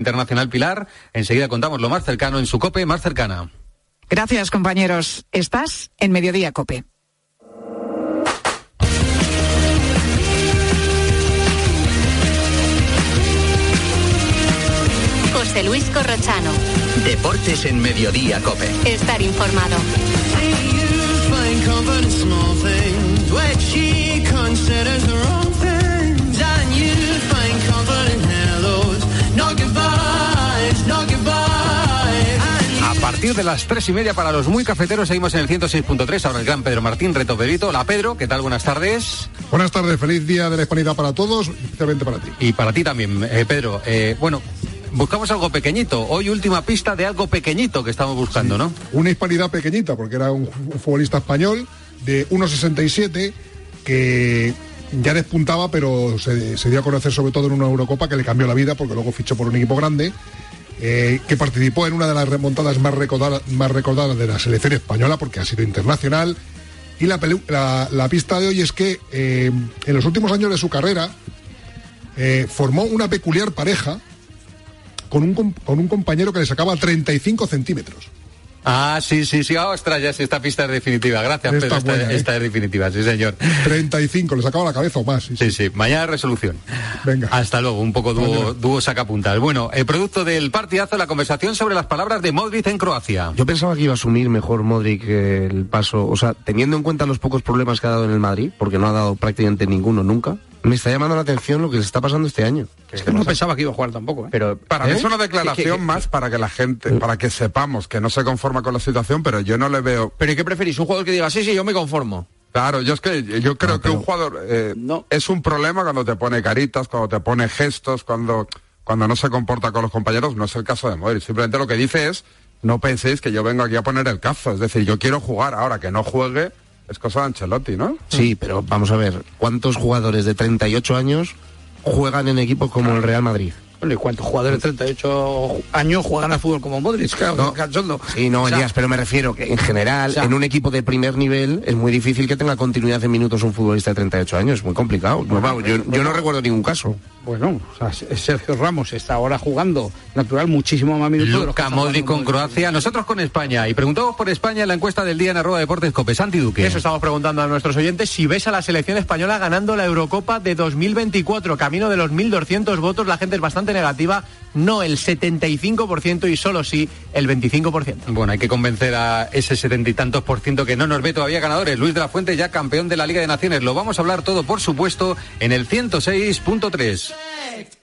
Internacional Pilar. Enseguida contamos lo más cercano en su COPE más cercana. Gracias, compañeros. Estás en Mediodía COPE. José Luis Corrochano. Deportes en Mediodía COPE. Estar informado. Partir de las tres y media para los muy cafeteros seguimos en el 106.3. Ahora el gran Pedro Martín, Reto Pedrito. Hola Pedro, ¿qué tal? Buenas tardes. Buenas tardes, feliz día de la hispanidad para todos, especialmente para ti. Y para ti también, eh, Pedro. Eh, bueno, buscamos algo pequeñito. Hoy última pista de algo pequeñito que estamos buscando, ¿no? Una hispanidad pequeñita, porque era un, futbolista español de 1,67 que ya despuntaba, pero se, se, dio a conocer sobre todo en una Eurocopa que le cambió la vida porque luego fichó por un equipo grande eh, que participó en una de las remontadas más recordadas, más recordadas de la selección española, porque ha sido internacional. Y la, pista de hoy es que eh, en los últimos años de su carrera eh, formó una peculiar pareja con un, con un compañero que le sacaba 35 centímetros. Ah, sí, sí, sí. Ostras, ya sí, esta pista es definitiva. Gracias, Pedro. Esta, esta, es definitiva, sí, señor. 35, le sacaba la cabeza o más. Sí, sí. sí, Mañana resolución. Venga. Hasta luego, un poco dúo, dúo sacapuntas. Bueno, el producto del partidazo, la conversación sobre las palabras de Modric en Croacia. Yo pensaba que iba a asumir mejor Modric el paso, o sea, teniendo en cuenta los pocos problemas que ha dado en el Madrid, porque no ha dado prácticamente ninguno nunca, me está llamando la atención lo que se está pasando este año. Es que no pensaba que iba a jugar tampoco. ¿eh? Pero para mí ¿eh? es una declaración más para que la gente, para que sepamos que no se conforma con la situación, pero yo no le veo. Pero ¿y qué preferís? Un jugador que diga sí, sí, yo me conformo. Claro, yo es que yo creo que un jugador eh, no. es un problema cuando te pone caritas, cuando te pone gestos, cuando cuando no se comporta con los compañeros. No es el caso de Modric. Simplemente lo que dice es no penséis que yo vengo aquí a poner el cazo. Es decir, yo quiero jugar ahora que no juegue es cosa de Ancelotti, ¿no? Sí, pero vamos a ver, ¿cuántos jugadores de 38 años juegan en equipos como el Real Madrid? Bueno, ¿y cuántos jugadores de 38 años juegan al fútbol como Modric? Claro, no, Sí, no, Elías, pero me refiero que en general, en un equipo de primer nivel, es muy difícil que tenga continuidad de minutos un futbolista de 38 años, es muy complicado. yo no recuerdo ningún caso bueno, o sea, Sergio Ramos está ahora jugando natural muchísimo más minutos. Luka Modric con Croacia, nosotros con España. Y preguntamos por España en la encuesta del día en arroba deportes Cope. Santi Duque. Eso estamos preguntando a nuestros oyentes si ves a la selección española ganando la Eurocopa de 2024. Camino de los 1.200 votos, la gente es bastante negativa. No el 75% y solo sí el 25%. Bueno, hay que convencer a ese setenta y tantos por ciento que no nos ve todavía ganadores. Luis de la Fuente ya campeón de la Liga de Naciones. Lo vamos a hablar todo, por supuesto, en el 106.3.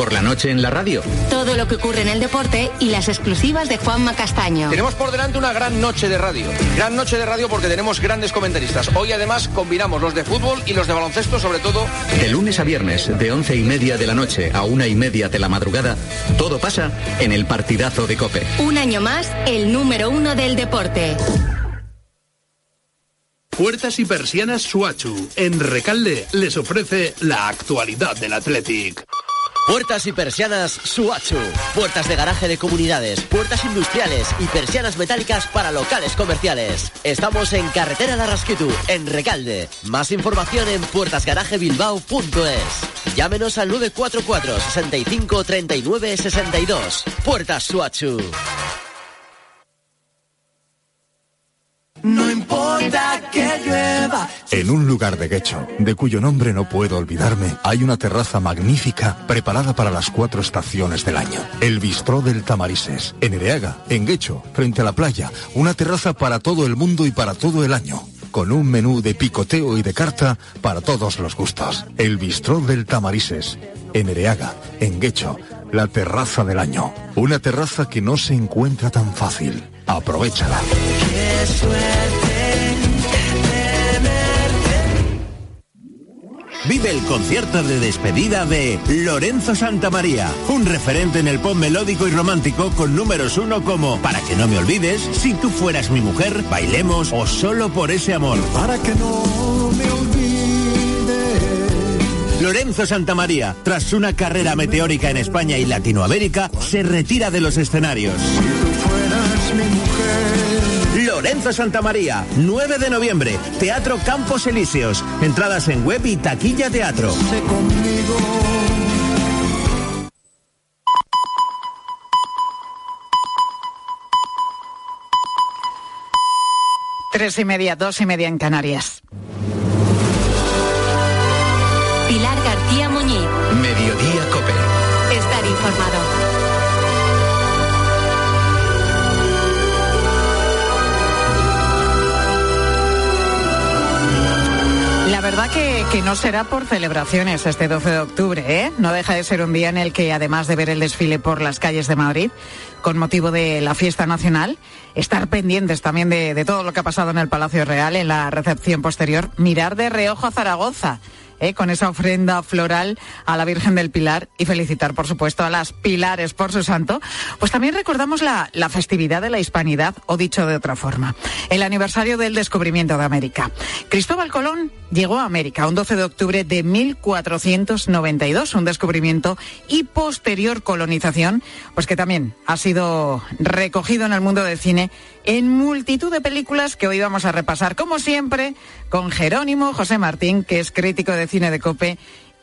Por la noche en la radio. Todo lo que ocurre en el deporte y las exclusivas de Juanma Castaño. Tenemos por delante una gran noche de radio. Gran noche de radio porque tenemos grandes comentaristas. Hoy además combinamos los de fútbol y los de baloncesto, sobre todo. De lunes a viernes, de once y media de la noche a una y media de la madrugada, todo pasa en el partidazo de Cope. Un año más, el número uno del deporte. Puertas y persianas Suachu. En Recalde les ofrece la actualidad del Athletic. Puertas y persianas Suachu. Puertas de garaje de comunidades, puertas industriales y persianas metálicas para locales comerciales. Estamos en Carretera de Rasquitu, en Recalde. Más información en puertasgarajebilbao.es. Llámenos al 944 65 39 62. Puertas Suachu. No importa que llueva. En un lugar de Guecho, de cuyo nombre no puedo olvidarme, hay una terraza magnífica preparada para las cuatro estaciones del año. El Bistró del Tamarises, en Ereaga, en Guecho, frente a la playa. Una terraza para todo el mundo y para todo el año. Con un menú de picoteo y de carta para todos los gustos. El Bistró del Tamarises, en Ereaga, en Guecho, la terraza del año. Una terraza que no se encuentra tan fácil. Aprovechala. Vive el concierto de despedida de Lorenzo Santamaría, un referente en el pop melódico y romántico con números uno como Para que no me olvides, Si tú fueras mi mujer, Bailemos o Solo por ese amor. Para que no me olvides. Lorenzo Santamaría, tras una carrera meteórica en España y Latinoamérica, se retira de los escenarios. Lorenzo Santa María, 9 de noviembre, Teatro Campos Elíseos. Entradas en web y taquilla teatro. Tres y media, dos y media en Canarias. Pilar García Muñiz. Mediodía Cope. Estar informado. Verdad que, que, no será por celebraciones este 12 de octubre, ¿eh? No deja de ser un día en el que, además de ver el desfile por las calles de Madrid, con motivo de la fiesta nacional, estar pendientes también de, de todo lo que ha pasado en el Palacio Real, en la recepción posterior, mirar de reojo a Zaragoza ¿eh? con esa ofrenda floral a la Virgen del Pilar y felicitar, por supuesto, a las Pilares por su santo, pues también recordamos la, la festividad de la Hispanidad, o dicho de otra forma, el aniversario del descubrimiento de América. Cristóbal Colón llegó a América un 12 de octubre de 1492, un descubrimiento y posterior colonización, pues que también ha sido recogido en el mundo del cine en multitud de películas que hoy vamos a repasar, como siempre, con Jerónimo José Martín, que es crítico de cine de Cope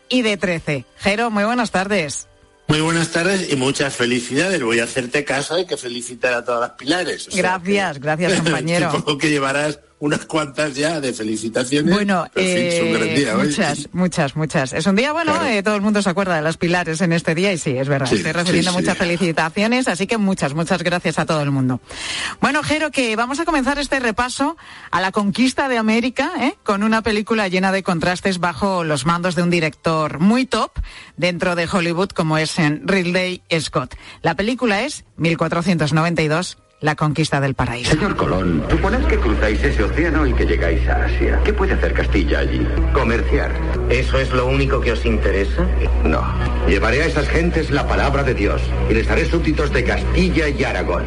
y de 13. Jero, muy buenas tardes. Muy buenas tardes y muchas felicidades. Voy a hacerte caso, hay que felicitar a todas las pilares. O sea gracias, que... gracias compañero. Supongo que llevarás unas cuantas ya de felicitaciones. Bueno, eh, día, muchas, muchas, muchas. Es un día bueno, claro. eh, todo el mundo se acuerda de las pilares en este día y sí, es verdad. Sí, Estoy recibiendo sí, muchas sí. felicitaciones, así que muchas, muchas gracias a todo el mundo. Bueno, Jero, que vamos a comenzar este repaso a la conquista de América, ¿eh? con una película llena de contrastes bajo los mandos de un director muy top dentro de Hollywood como es en Ridley Scott. La película es 1492 la conquista del paraíso. Señor Colón, suponed que cruzáis ese océano y que llegáis a Asia. ¿Qué puede hacer Castilla allí? Comerciar. ¿Eso es lo único que os interesa? No. Llevaré a esas gentes la palabra de Dios y les haré súbditos de Castilla y Aragón.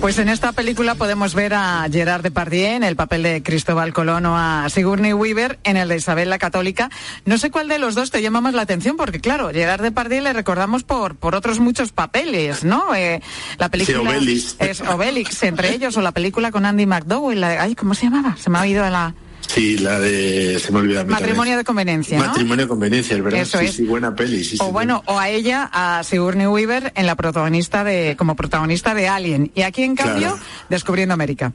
Pues en esta película podemos ver a Gerard Depardieu en el papel de Cristóbal Colón o a Sigourney Weaver en el de Isabel la Católica. No sé cuál de los dos te llama más la atención, porque claro, Gerard Depardieu le recordamos por, por otros muchos papeles, ¿no? Eh, la película sí, Obelix. es Obelix, entre ellos, o la película con Andy McDowell. La, ay, ¿cómo se llamaba? Se me ha oído la... Sí, la de. Se me olvidó. Matrimonio de conveniencia. ¿no? Matrimonio de conveniencia, es verdad. Eso sí, es. sí, buena peli. Sí, o sí, bueno, o a ella, a Sigourney Weaver, en la protagonista de, como protagonista de Alien. Y aquí, en cambio, Claro. descubriendo América.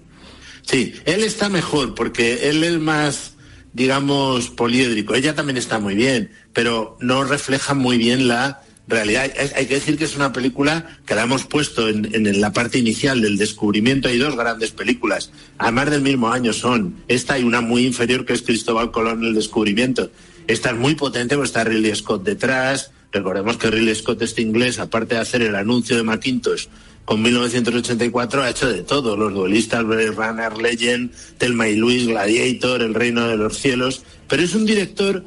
Sí, él está mejor porque él es más, digamos, poliédrico. Ella también está muy bien, pero no refleja muy bien la realidad. Hay que decir que es una película que la hemos puesto en, en la parte inicial del descubrimiento. Hay dos grandes películas, además del mismo año son. Esta y una muy inferior que es Cristóbal Colón el descubrimiento. Esta es muy potente porque está Ridley Scott detrás. Recordemos que Ridley Scott, este inglés, aparte de hacer el anuncio de Macintosh con 1984, ha hecho de todo. Los duelistas, Blade Runner, Legend, Telma y Luis, Gladiator, El Reino de los Cielos. Pero es un director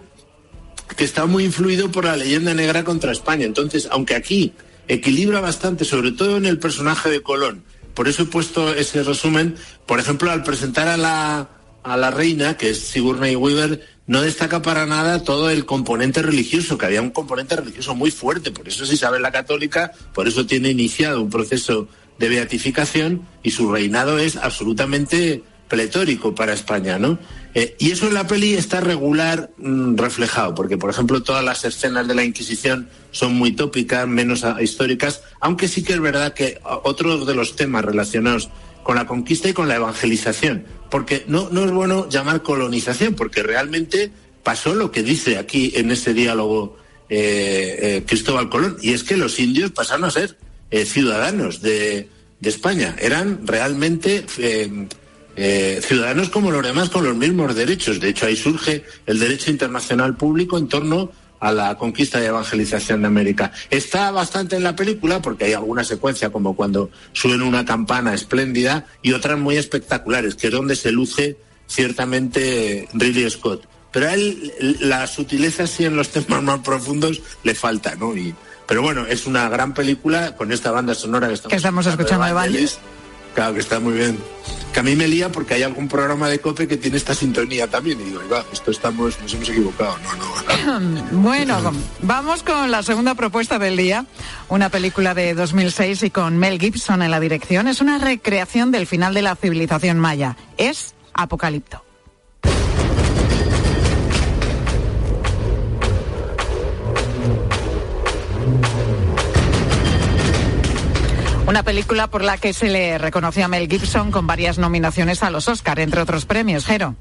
que está muy influido por la leyenda negra contra España. Entonces, aunque aquí equilibra bastante, sobre todo en el personaje de Colón, por eso he puesto ese resumen, por ejemplo, al presentar a la, a la reina, que es Sigourney Weaver, no destaca para nada todo el componente religioso, que había un componente religioso muy fuerte, por eso es Isabel la Católica, por eso tiene iniciado un proceso de beatificación y su reinado es absolutamente pletórico para España, ¿no? Eh, y eso en la peli está regular mm, reflejado, porque por ejemplo todas las escenas de la Inquisición son muy tópicas, menos a- históricas, aunque sí que es verdad que a- otros de los temas relacionados con la conquista y con la evangelización, porque no, no es bueno llamar colonización, porque realmente pasó lo que dice aquí en ese diálogo eh, eh, Cristóbal Colón, y es que los indios pasaron a ser ciudadanos de España, eran realmente eh, ciudadanos como los demás con los mismos derechos. De hecho, ahí surge el derecho internacional público en torno a la conquista y evangelización de América. Está bastante en la película porque hay alguna secuencia como cuando suena una campana espléndida y otras muy espectaculares, que es donde se luce ciertamente Ridley Scott. Pero a él la sutileza sí en los temas más profundos le falta, ¿no? Y, pero bueno, es una gran película con esta banda sonora que estamos, escuchando de Vangelis. Claro que está muy bien. Que a mí me lía porque hay algún programa de COPE que tiene esta sintonía también. Y digo, "Ahí va, esto estamos, nos hemos equivocado. No, no. Bueno, vamos con la segunda propuesta del día, una película de 2006 y con Mel Gibson en la dirección. Es una recreación del final de la civilización maya. Es Apocalipto. Una película por la que se le reconoció a Mel Gibson con varias nominaciones a los Oscar, entre otros premios, Jero.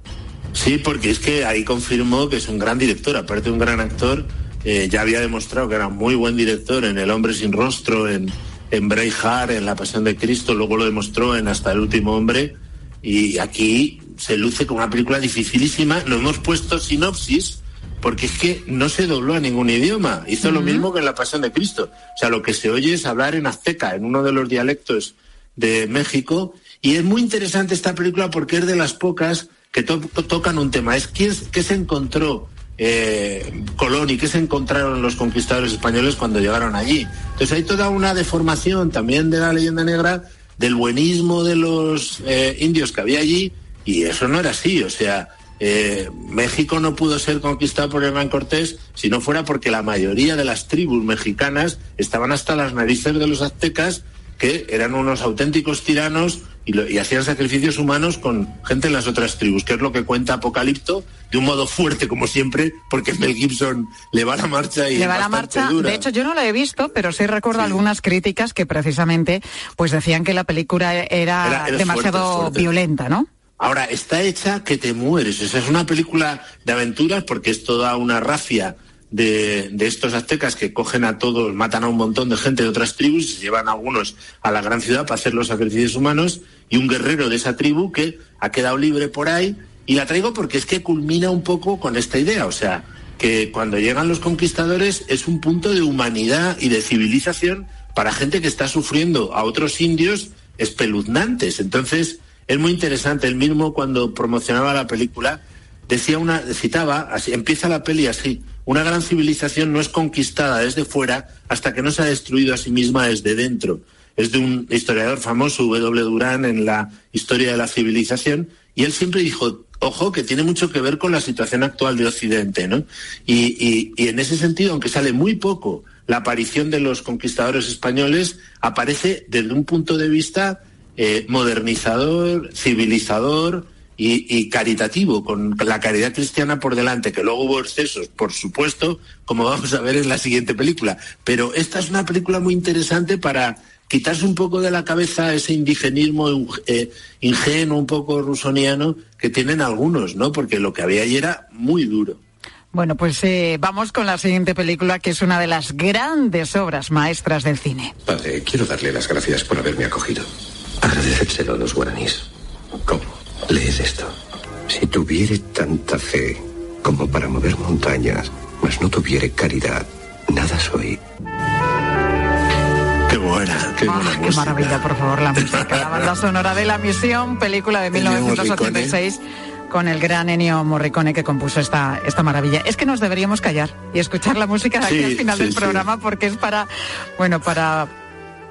Sí, porque es que ahí confirmó que es un gran director, aparte de un gran actor, eh, ya había demostrado que era muy buen director en El hombre sin rostro, en, en Braveheart, en La pasión de Cristo, luego lo demostró en Hasta el último hombre, y aquí se luce con una película dificilísima. No hemos puesto sinopsis porque es que no se dobló a ningún idioma. Hizo lo mismo que en La Pasión de Cristo. O sea, lo que se oye es hablar en azteca, en uno de los dialectos de México. Y es muy interesante esta película porque es de las pocas que tocan un tema. Es quién, qué se encontró eh, Colón y qué se encontraron los conquistadores españoles cuando llegaron allí. Entonces hay toda una deformación también de la leyenda negra, del buenismo de los eh, indios que había allí, y eso no era así. O sea, eh, México no pudo ser conquistado por Hernán Cortés si no fuera porque la mayoría de las tribus mexicanas estaban hasta las narices de los aztecas, que eran unos auténticos tiranos y, hacían sacrificios humanos con gente en las otras tribus, que es lo que cuenta Apocalipto, de un modo fuerte como siempre, porque Mel Gibson le va la marcha y le va la marcha. De hecho, yo no la he visto, pero sí recuerdo algunas críticas que precisamente pues decían que la película era, demasiado violenta, ¿no? Ahora, está hecha que te mueres. Esa es una película de aventuras porque es toda una rafia de, estos aztecas que cogen a todos, matan a un montón de gente de otras tribus y llevan a algunos a la gran ciudad para hacer los sacrificios humanos y un guerrero de esa tribu que ha quedado libre por ahí. Y la traigo porque es que culmina un poco con esta idea. O sea, que cuando llegan los conquistadores es un punto de humanidad y de civilización para gente que está sufriendo a otros indios espeluznantes. Entonces, es muy interesante. El mismo cuando promocionaba la película decía una, citaba, así, empieza la peli así. Una gran civilización no es conquistada desde fuera hasta que no se ha destruido a sí misma desde dentro. Es de un historiador famoso, W. Durán, en la historia de la civilización, y él siempre dijo, ojo, que tiene mucho que ver con la situación actual de Occidente, ¿no? Y, y en ese sentido, aunque sale muy poco la aparición de los conquistadores españoles, aparece desde un punto de vista eh, modernizador, civilizador y, caritativo, con la caridad cristiana por delante, que luego hubo excesos, por supuesto, como vamos a ver en la siguiente película. Pero esta es una película muy interesante para quitarse un poco de la cabeza ese indigenismo eh, ingenuo, un poco rusoniano, que tienen algunos, ¿no? Porque lo que había allí era muy duro. Bueno, pues eh, vamos con la siguiente película, que es una de las grandes obras maestras del cine. Padre, quiero darle las gracias por haberme acogido. Agradecérselo a los guaraníes. ¿Cómo? Leed esto. Si tuviere tanta fe como para mover montañas, mas no tuviere caridad, nada soy. Qué buena, qué buena Qué maravilla, por favor, la música. La banda sonora de La Misión, película de 1986 con el gran Ennio Morricone que compuso esta, esta maravilla. Es que nos deberíamos callar y escuchar la música de aquí al final del programa porque es para, bueno, para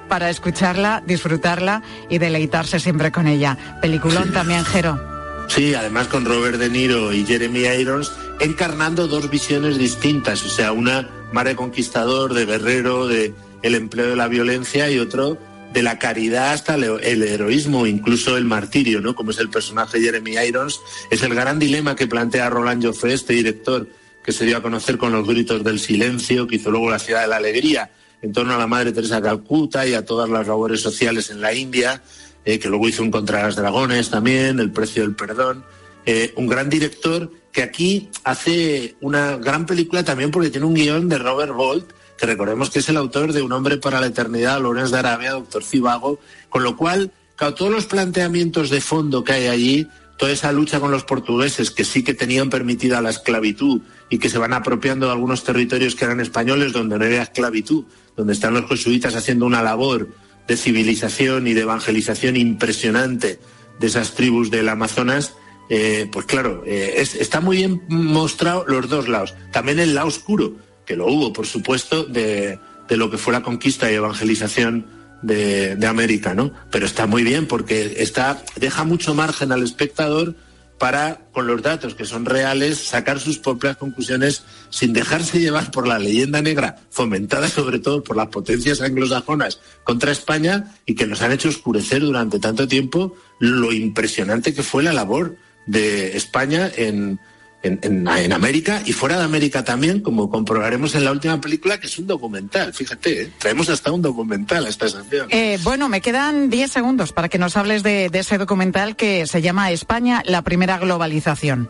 para escucharla, disfrutarla y deleitarse siempre con ella. Peliculón también, Jero. Sí, además con Robert De Niro y Jeremy Irons encarnando dos visiones distintas, o sea, una madre conquistador, de guerrero, de el empleo de la violencia y otro de la caridad hasta el heroísmo, incluso el martirio, ¿no? Como es el personaje Jeremy Irons, es el gran dilema que plantea Roland Joffé, este director que se dio a conocer con los gritos del silencio, que hizo luego La ciudad de la alegría, en torno a la Madre Teresa Calcuta y a todas las labores sociales en la India, eh, que luego hizo un Contra las Dragones también, El precio del perdón. Eh, un gran director que aquí hace una gran película también porque tiene un guion de Robert Bolt, que recordemos que es el autor de Un hombre para la eternidad, Lorenz de Arabia, Doctor Cibago, con lo cual, todos los planteamientos de fondo que hay allí, toda esa lucha con los portugueses que sí que tenían permitida la esclavitud y que se van apropiando de algunos territorios que eran españoles donde no había esclavitud, donde están los jesuitas haciendo una labor de civilización y de evangelización impresionante de esas tribus del Amazonas, eh, pues claro, eh, está muy bien mostrado los dos lados. También el lado oscuro, que lo hubo, por supuesto, de, lo que fue la conquista y evangelización de, América, ¿no? Pero está muy bien porque está, deja mucho margen al espectador para, con los datos que son reales, sacar sus propias conclusiones sin dejarse llevar por la leyenda negra, fomentada sobre todo por las potencias anglosajonas contra España y que nos han hecho oscurecer durante tanto tiempo lo impresionante que fue la labor de España en, en, América y fuera de América también, como comprobaremos en la última película, que es un documental. Fíjate, ¿eh? traemos hasta un documental a esta sección. Eh, bueno, me quedan 10 segundos para que nos hables de ese documental que se llama España, la primera globalización.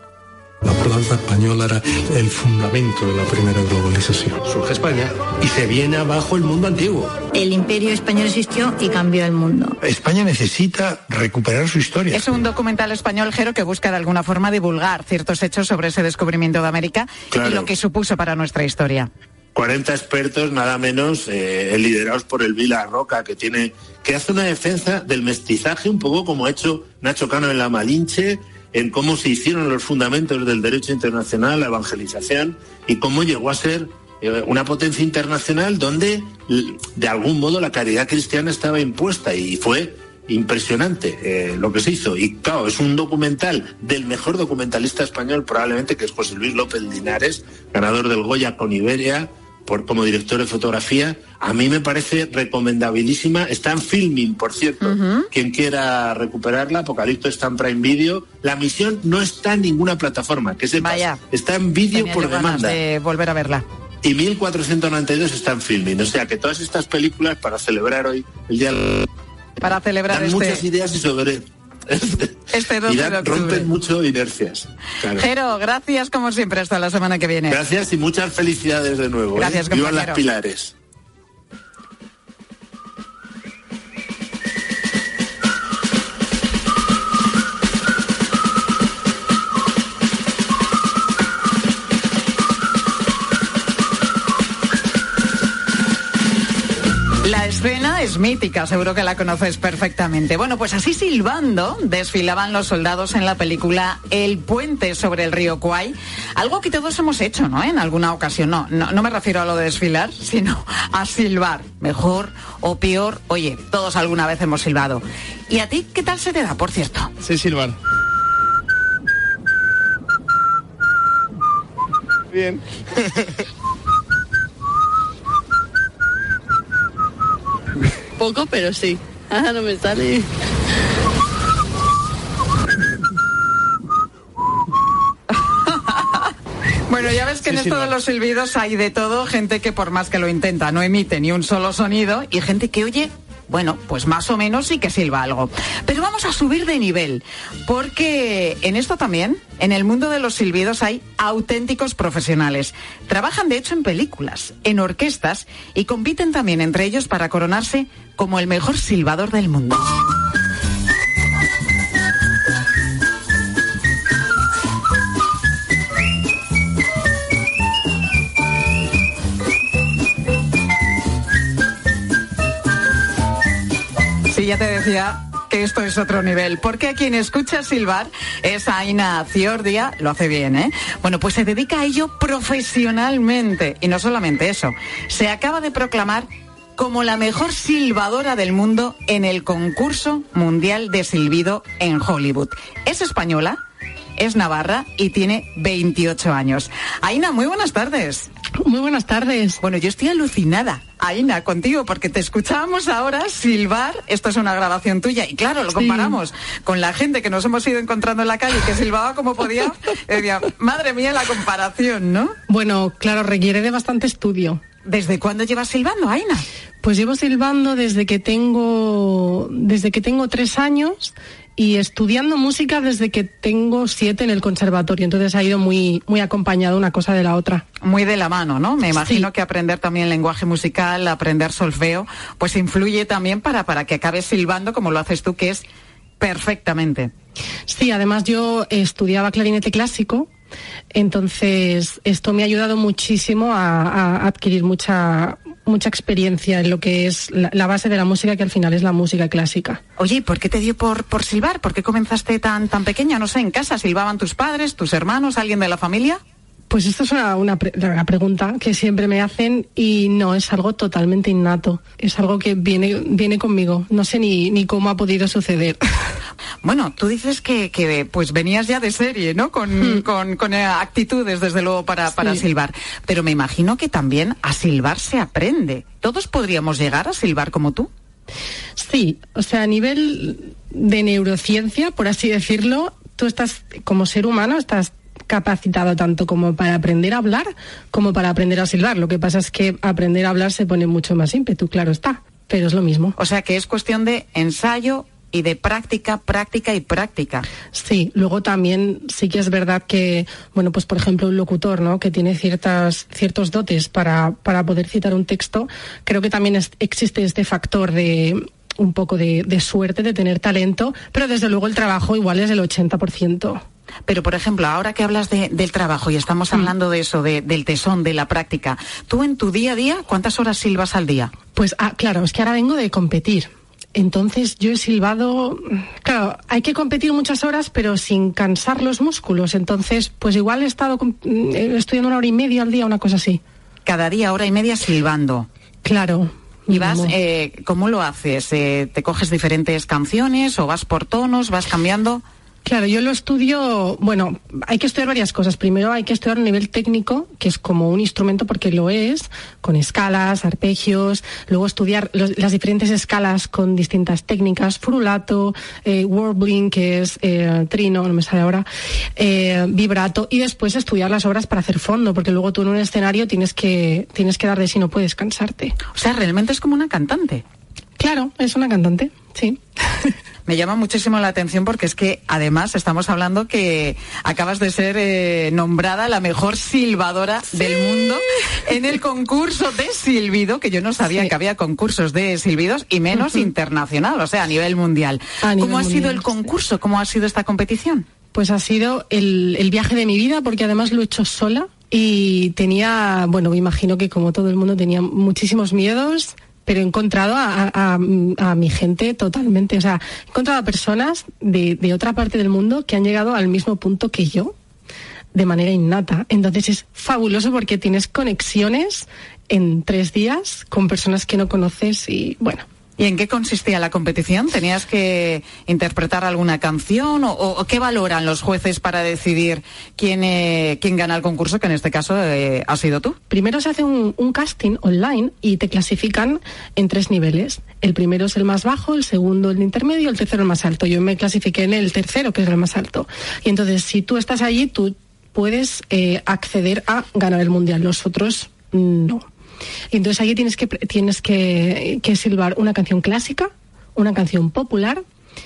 La planta española era el fundamento de la primera globalización. Surge España y se viene abajo el mundo antiguo. El imperio español existió y cambió el mundo. España necesita recuperar su historia. Es un documental español, Jero, que busca de alguna forma divulgar ciertos hechos sobre ese descubrimiento de América claro. y lo que supuso para nuestra historia. 40 expertos, nada menos, eh, liderados por el Vila Roca, que tiene, que hace una defensa del mestizaje, un poco como ha hecho Nacho Cano en la Malinche, en cómo se hicieron los fundamentos del derecho internacional, la evangelización y cómo llegó a ser eh, una potencia internacional donde de algún modo la caridad cristiana estaba impuesta y fue impresionante eh, lo que se hizo. Y claro, es un documental del mejor documentalista español probablemente, que es José Luis López Linares, ganador del Goya con Iberia, por, como director de fotografía, a mí me parece recomendabilísima. Está en filming, por cierto. Uh -huh. Quien quiera recuperarla, Apocalipto está en Prime Video. La misión no está en ninguna plataforma, que sepas. Vaya. Está en vídeo por demanda. De volver a verla. Y 1492 está en filming. O sea que todas estas películas, para celebrar hoy el día. Para celebrar dan este... muchas ideas y sobre este 12 y dan, de octubre. rompen mucho inercias. Claro. Jero, gracias como siempre. Hasta la semana que viene. Gracias y muchas felicidades de nuevo. Gracias, ¿eh? Vivan las pilares. La escena es mítica, seguro que la conoces perfectamente. Bueno, pues así silbando desfilaban los soldados en la película El puente sobre el río Kwai. Algo que todos hemos hecho, ¿no? En alguna ocasión. No, no, no me refiero a lo de desfilar, sino a silbar. Mejor o peor, oye, todos alguna vez hemos silbado. ¿Y a ti qué tal se te da, por cierto? Sí, silbar. Bien. Poco, pero sí. Ah, no me sale. Bueno, ya ves que Sí, en esto sí, de los silbidos hay de todo, gente que por más que lo intenta no emite ni un solo sonido y gente que oye, bueno, pues más o menos sí que silba algo. Pero vamos a subir de nivel, porque en esto también, en el mundo de los silbidos hay auténticos profesionales. Trabajan de hecho en películas, en orquestas y compiten también entre ellos para coronarse como el mejor silbador del mundo. Decía que esto es otro nivel, porque a quien escucha silbar es Aina Ciordia, lo hace bien, ¿eh? Bueno, pues se dedica a ello profesionalmente, y no solamente eso, se acaba de proclamar como la mejor silbadora del mundo en el concurso mundial de silbido en Hollywood. Es española, es navarra y tiene 28 años. Aina, muy buenas tardes. Muy buenas tardes. Bueno, yo estoy alucinada, Aina, contigo, porque te escuchábamos ahora silbar. Esto es una grabación tuya. Y claro, lo Sí. comparamos con la gente que nos hemos ido encontrando en la calle que silbaba como podía. decía, madre mía, la comparación, ¿no? Bueno, claro, requiere de bastante estudio. ¿Desde cuándo llevas silbando, Aina? Pues llevo silbando desde que tengo desde que tengo tres años y estudiando música desde que tengo siete en el conservatorio. Entonces ha ido muy muy acompañado una cosa de la otra. Muy de la mano, ¿no? Me imagino que aprender también lenguaje musical, aprender solfeo, pues influye también para, para que acabes silbando como lo haces tú, que es perfectamente. Sí, además yo estudiaba clarinete clásico, entonces esto me ha ayudado muchísimo a, a adquirir mucha mucha experiencia en lo que es la, base de la música, que al final es la música clásica. Oye, ¿y por qué te dio por, por silbar? ¿Por qué comenzaste tan, tan pequeña? No sé, ¿en casa silbaban tus padres, tus hermanos, alguien de la familia? Pues esto es una, una, pre- una pregunta que siempre me hacen y no, es algo totalmente innato. Es algo que viene, viene conmigo. No sé ni, ni cómo ha podido suceder. Bueno, tú dices que, que pues venías ya de serie, ¿no? Con, con, con, eh, actitudes, desde luego, para, para Sí. silbar. Pero me imagino que también a silbar se aprende. ¿Todos podríamos llegar a silbar como tú? Sí, o sea, a nivel de neurociencia, por así decirlo, tú estás, como ser humano, estás capacitado tanto como para aprender a hablar como para aprender a silbar. Lo que pasa es que aprender a hablar se pone mucho más ímpetu, claro está, pero es lo mismo. O sea que es cuestión de ensayo y de práctica, práctica y práctica. Sí, luego también sí que es verdad que, bueno, pues por ejemplo un locutor, ¿no? Que tiene ciertas, ciertos dotes para, para poder citar un texto, creo que también es, existe este factor de un poco de, de suerte, de tener talento, pero desde luego el trabajo igual es del 80%. Pero, por ejemplo, ahora que hablas de, del trabajo y estamos hablando de eso, de, del tesón, de la práctica, ¿tú en tu día a día cuántas horas silbas al día? Pues, ah, claro, es que ahora vengo de competir. Entonces yo he silbado, claro, hay que competir muchas horas, pero sin cansar los músculos. Entonces, pues igual he estado eh, estudiando una hora y media al día, una cosa así. Cada día, hora y media silbando. Claro. ¿Y vas, eh, cómo lo haces? Eh, ¿Te coges diferentes canciones o vas por tonos, vas cambiando? Claro, yo lo estudio, bueno, hay que estudiar varias cosas. Primero hay que estudiar un nivel técnico, que es como un instrumento porque lo es, con escalas, arpegios, luego estudiar los- las diferentes escalas con distintas técnicas, frulato, eh, warbling, que es eh, trino, no me sale ahora, eh, vibrato, y después estudiar las obras para hacer fondo, porque luego tú en un escenario tienes que, tienes que dar de sí, no puedes cansarte. O sea, realmente es como una cantante. Claro, es una cantante, sí. Me llama muchísimo la atención porque es que además estamos hablando que acabas de ser eh, nombrada la mejor silbadora del mundo en el concurso de silbido, que yo no sabía que había concursos de silbidos y menos internacional, o sea, a nivel mundial. A nivel ¿Cómo ha sido el concurso? ¿Cómo ha sido esta competición? Pues ha sido el, el viaje de mi vida porque además lo he hecho sola y tenía, bueno, me imagino que como todo el mundo tenía muchísimos miedos, pero he encontrado a, mi gente totalmente, o sea, he encontrado a personas de, de otra parte del mundo que han llegado al mismo punto que yo de manera innata. Entonces es fabuloso porque tienes conexiones en tres días con personas que no conoces y bueno. ¿Y en qué consistía la competición? ¿Tenías que interpretar alguna canción o, qué valoran los jueces para decidir quién, eh, quién gana el concurso, que en este caso eh, has sido tú? Primero se hace un, casting online y te clasifican en tres niveles. El primero es el más bajo, el segundo el intermedio, el tercero el más alto. Yo me clasifiqué en el tercero, que es el más alto. Y entonces, si tú estás allí, tú puedes eh, acceder a ganar el mundial. Los otros no. Entonces allí tienes que, tienes que, que silbar una canción clásica, una canción popular.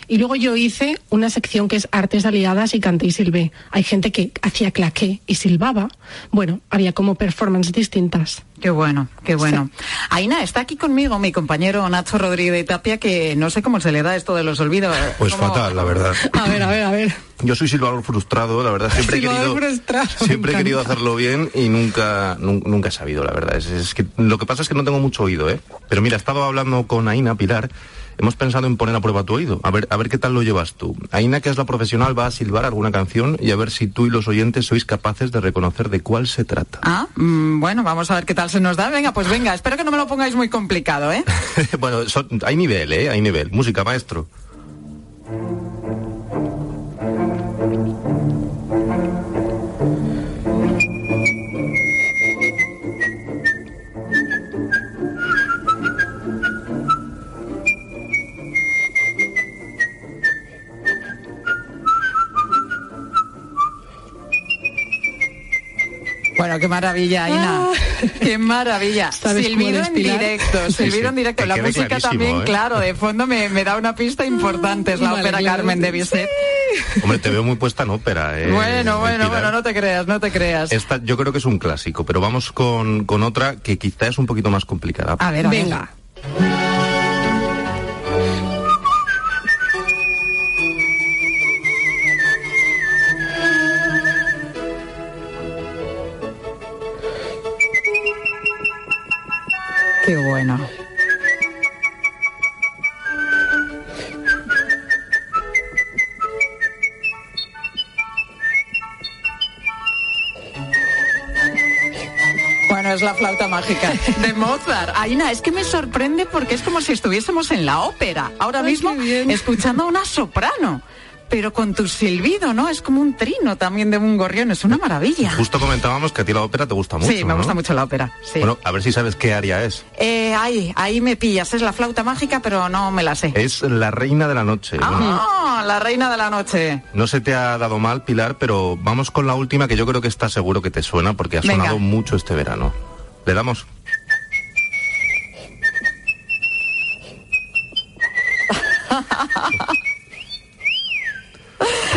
Y luego yo hice una sección que es artes aliadas y canté y silbé. Hay gente que hacía claqué y silbaba. Bueno, había como performances distintas. Qué bueno, qué bueno. Aina, está aquí conmigo mi compañero Nacho Rodríguez Tapia, que no sé cómo se le da esto de los olvidos. Pues ¿Cómo- fatal, la verdad. A ver, a ver, a ver. Yo soy silbador frustrado, la verdad. Siempre he querido, frustrado, siempre he querido hacerlo bien y nunca, nun- nunca he sabido, la verdad. Es, es que lo que pasa es que no tengo mucho oído, ¿eh? Pero mira, he estado hablando con Aina Pilar. Hemos pensado en poner a prueba tu oído, a ver, a ver qué tal lo llevas tú. Aina, que es la profesional, va a silbar alguna canción y a ver si tú y los oyentes sois capaces de reconocer de cuál se trata. Ah, mm, bueno, vamos a ver qué tal se nos da. Venga, pues venga, espero que no me lo pongáis muy complicado, ¿eh? bueno, son- hay nivel, ¿eh? Hay nivel. Música, maestro. Qué maravilla, Aina. Qué maravilla. ¿Sabes cómo Silbido en directo, Sí, silbido sí. en directo. Que La música también, ¿eh? claro, de fondo me, me da una pista importante. Es la Vale, ópera claro. Carmen de Bizet. Hombre, te veo muy puesta en ópera, ¿eh? bueno, bueno, bueno, no te creas, no te creas. Esta yo creo que es un clásico, pero vamos con, con otra que quizá es un poquito más complicada. A ver, a ver. Venga. Mágica de Mozart. Aina, es que me sorprende porque es como si estuviésemos en la ópera, ahora Ay, mismo escuchando a una soprano. pero con tu silbido, ¿no? Es como un trino también de un gorrión, es una maravilla. Justo comentábamos que a ti la ópera te gusta mucho. Sí, me ¿no? gusta mucho la ópera. Sí. Bueno, a ver si sabes qué área es. Eh, ahí, ahí me pillas, es la flauta mágica, pero no me la sé. Es la reina de la noche. Bueno, ¡Ah! La reina de la noche. no se te ha dado mal, Pilar, pero vamos con la última que yo creo que está seguro que te suena porque ha Venga. sonado mucho este verano. ¿Le?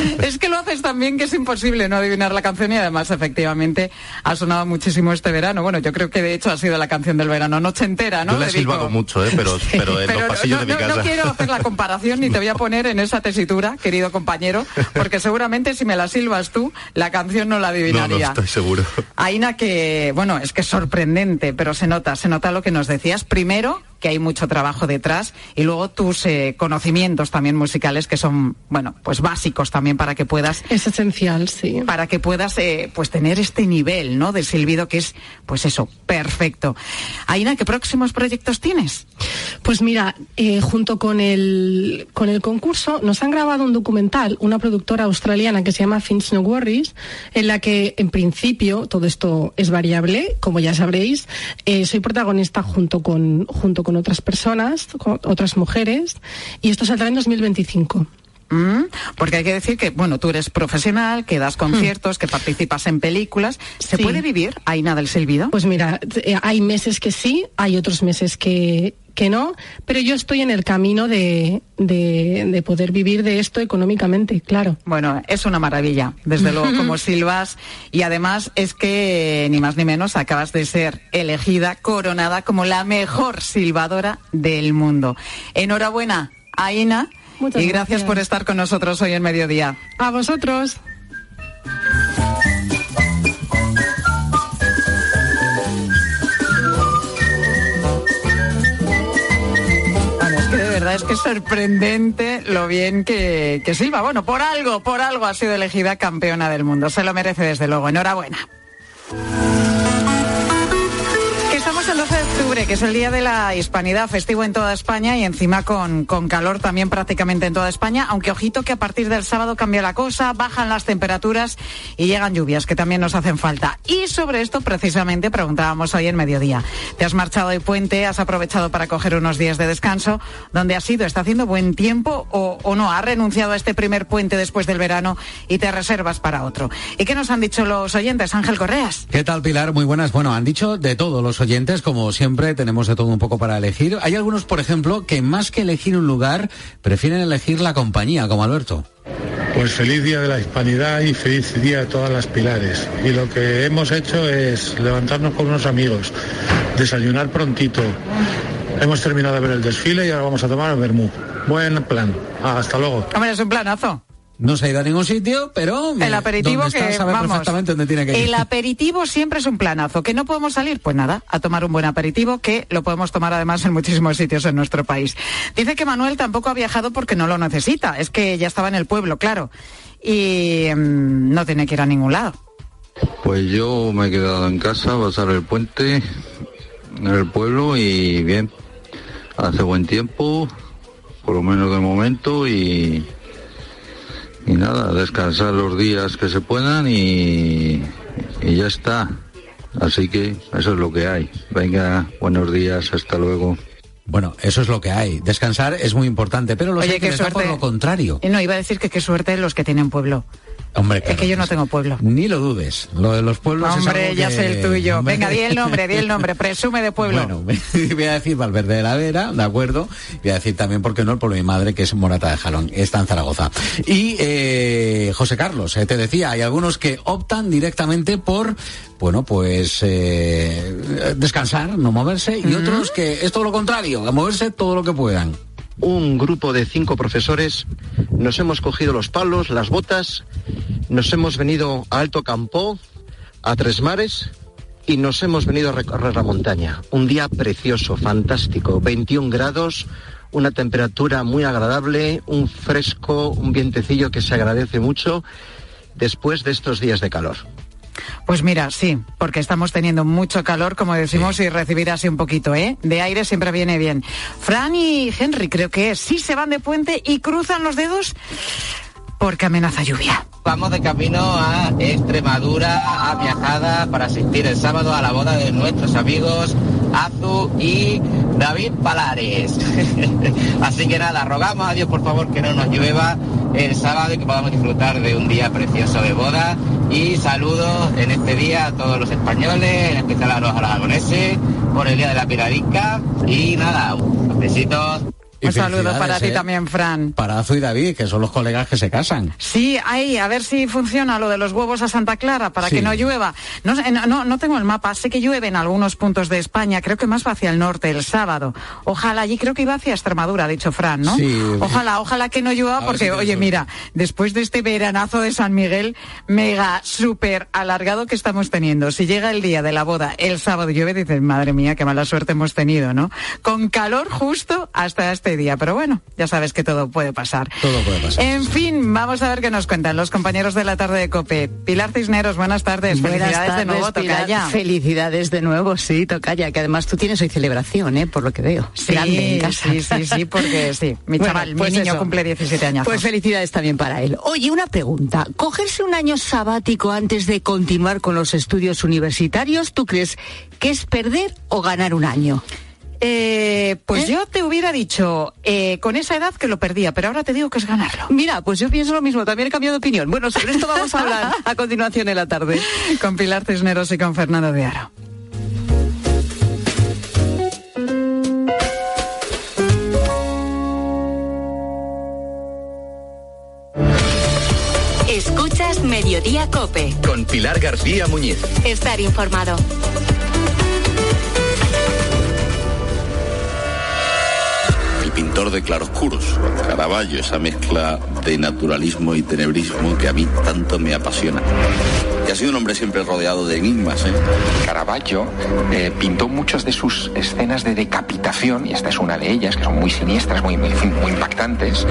Es que lo haces tan bien que es imposible no adivinar la canción y además efectivamente ha sonado muchísimo este verano. Bueno, yo creo que de hecho ha sido la canción del verano, noche entera, ¿no? yo he Dedico- silbado mucho, ¿eh? pero, pero en Pero los no- pasillos no, de mi no- casa. no quiero hacer la comparación ni te voy a poner en esa tesitura, querido compañero, porque seguramente si me la silbas tú, la canción no la No, no, adivinaría. estoy seguro. Aina, que, bueno, es que es sorprendente, pero se nota, se nota lo que nos decías. Primero, que hay mucho trabajo detrás y luego tus eh, conocimientos también musicales que son, bueno, pues básicos también para que puedas... Es esencial, sí. Para que puedas, eh, pues tener este nivel, ¿no? De silbido que es, pues eso, perfecto. Aina, ¿qué próximos proyectos tienes? Pues mira, eh, junto con el, con el concurso nos han grabado un documental, una productora australiana que se llama Finch No Worries, en la que en principio todo esto es variable, como ya sabréis. Soy protagonista junto con, junto con otras personas, con otras mujeres, y esto saldrá en 2025. Mm, Porque hay que decir que, bueno, tú eres profesional, que das conciertos, que participas en películas. ¿Se Sí. puede vivir, Aina, del silbido? Pues mira, eh, hay meses que sí, hay otros meses que, que no, pero yo estoy en el camino de, de, de poder vivir de esto económicamente, claro. Bueno, es una maravilla, desde luego, como silbas. Y además es que, ni más ni menos, acabas de ser elegida, coronada como la mejor silbadora del mundo. Enhorabuena, Aina. Muchas y gracias, gracias. por estar con nosotros hoy en Mediodía. A vosotros. Es que es sorprendente lo bien que, que silba. Bueno, por algo, por algo ha sido elegida campeona del mundo. Se lo merece desde luego. Enhorabuena. Que es el Día de la Hispanidad, festivo en toda España y encima con, con calor también prácticamente en toda España, aunque ojito que a partir del sábado cambia la cosa, bajan las temperaturas y llegan lluvias que también nos hacen falta. Y sobre esto precisamente preguntábamos hoy en mediodía. ¿Te has marchado de puente? ¿Has aprovechado para coger unos días de descanso? ¿Dónde has ido? ¿Está haciendo buen tiempo o, o no? ¿Has renunciado a este primer puente después del verano y te reservas para otro? ¿Y qué nos han dicho los oyentes? Ángel Correas. ¿Qué tal, Pilar? Muy buenas. Bueno, han dicho de todo los oyentes, como siempre, tenemos de todo un poco para elegir. Hay algunos, por ejemplo, que más que elegir un lugar, prefieren elegir la compañía, como Alberto. Pues feliz día de la hispanidad y feliz día de todas las pilares. Y lo que hemos hecho es levantarnos con unos amigos, desayunar prontito. Hemos terminado de ver el desfile y ahora vamos a tomar el vermú. Buen plan. Hasta luego. Hombre, es un planazo. No se ha ido a ningún sitio, pero El aperitivo donde está, que sabe vamos. perfectamente dónde tiene que ir. El aperitivo siempre es un planazo. ¿Que no podemos salir? Pues nada, a tomar un buen aperitivo que lo podemos tomar además en muchísimos sitios en nuestro país. Dice que Manuel tampoco ha viajado porque no lo necesita. Es que ya estaba en el pueblo, claro. Y mm, no tiene que ir a ningún lado. Pues yo me he quedado en casa, pasar el puente en el pueblo y bien, hace buen tiempo, por lo menos de momento y, y nada, descansar los días que se puedan y, y ya está. Así que eso es lo que hay. Venga, buenos días, hasta luego. Bueno, eso es lo que hay. Descansar es muy importante, pero los Oye, hay que qué por suerte. lo contrario. Y no, iba a decir que qué suerte los que tienen pueblo. Hombre, Es que yo no tengo pueblo. Ni lo dudes. Lo de los pueblos es Hombre, algo ya que- sé el tuyo. Hombre, Venga, di el nombre, di el nombre. Presume de pueblo. Bueno, voy a decir Valverde de la Vera, de acuerdo. Voy a decir también, ¿por qué no? El pueblo de mi madre, que es Morata de Jalón. Está en Zaragoza. Y eh, José Carlos, eh, te decía, hay algunos que optan directamente por, bueno, pues eh, descansar, no moverse, y otros que es todo lo contrario, a moverse todo lo que puedan. Un grupo de cinco profesores nos hemos cogido los palos, las botas, nos hemos venido a Alto Campo, a Tres Mares y nos hemos venido a recorrer la montaña. Un día precioso, fantástico, 21 grados, una temperatura muy agradable, un fresco, un vientecillo que se agradece mucho después de estos días de calor. Pues mira, sí, porque estamos teniendo mucho calor, como decimos, y recibir así un poquito, ¿eh? De aire siempre viene bien. Fran y Henry, creo que es, sí se van de puente y cruzan los dedos porque amenaza lluvia. Vamos de camino a Extremadura, a viajada para asistir el sábado a la boda de nuestros amigos Azu y David Palares. Así que nada, rogamos a Dios por favor que no nos llueva el sábado y que podamos disfrutar de un día precioso de boda. Y saludos en este día a todos los españoles, en especial a los aragoneses, por el Día de la Pirarica. Y nada, besitos. Un saludo para ti ¿eh? también, Fran. Para Azu y David, que son los colegas que se casan. Sí, ahí, a ver si funciona lo de los huevos a Santa Clara para Sí. que no llueva. No, no, no, tengo el mapa, sé que llueve en algunos puntos de España, creo que más va hacia el norte el sábado. Ojalá, allí creo que iba hacia Extremadura, ha dicho Fran, ¿no? Sí. Ojalá, ojalá que no llueva porque, si oye, mira, después de este veranazo de San Miguel, mega, súper alargado que estamos teniendo, si llega el día de la boda, el sábado llueve, dices, madre mía, qué mala suerte hemos tenido, ¿no? Con calor justo hasta este día, pero bueno, ya sabes que todo puede pasar. Todo puede pasar. En fin, vamos a ver qué nos cuentan los compañeros de la tarde de COPE. Pilar Cisneros, buenas tardes. Buenas Felicidades de nuevo, Pilar. Tocaya. Felicidades de nuevo, sí, Tocaya, que además tú tienes hoy celebración, ¿eh? Por lo que veo. Sí, Grande en casa. sí, sí, sí, porque sí, mi Bueno, chaval, pues mi niño eso. cumple 17 años. Pues felicidades también para él. Oye, una pregunta. ¿Cogerse un año sabático antes de continuar con los estudios universitarios, tú crees que es perder o ganar un año? Eh, pues yo te hubiera dicho eh, con esa edad que lo perdía, pero ahora te digo que es ganarlo. Mira, pues yo pienso lo mismo, también he cambiado de opinión. Bueno, sobre esto vamos a hablar a continuación en la tarde. Con Pilar Cisneros y con Fernando de Aro. Escuchas Mediodía Cope. Con Pilar García Muñiz. Estar informado. Pintor de claroscuros, Caravaggio, esa mezcla de naturalismo y tenebrismo que a mí tanto me apasiona. Y ha sido un hombre siempre rodeado de enigmas, ¿eh? Caravaggio eh, pintó muchas de sus escenas de decapitación, y esta es una de ellas, que son muy siniestras, muy, muy, muy impactantes,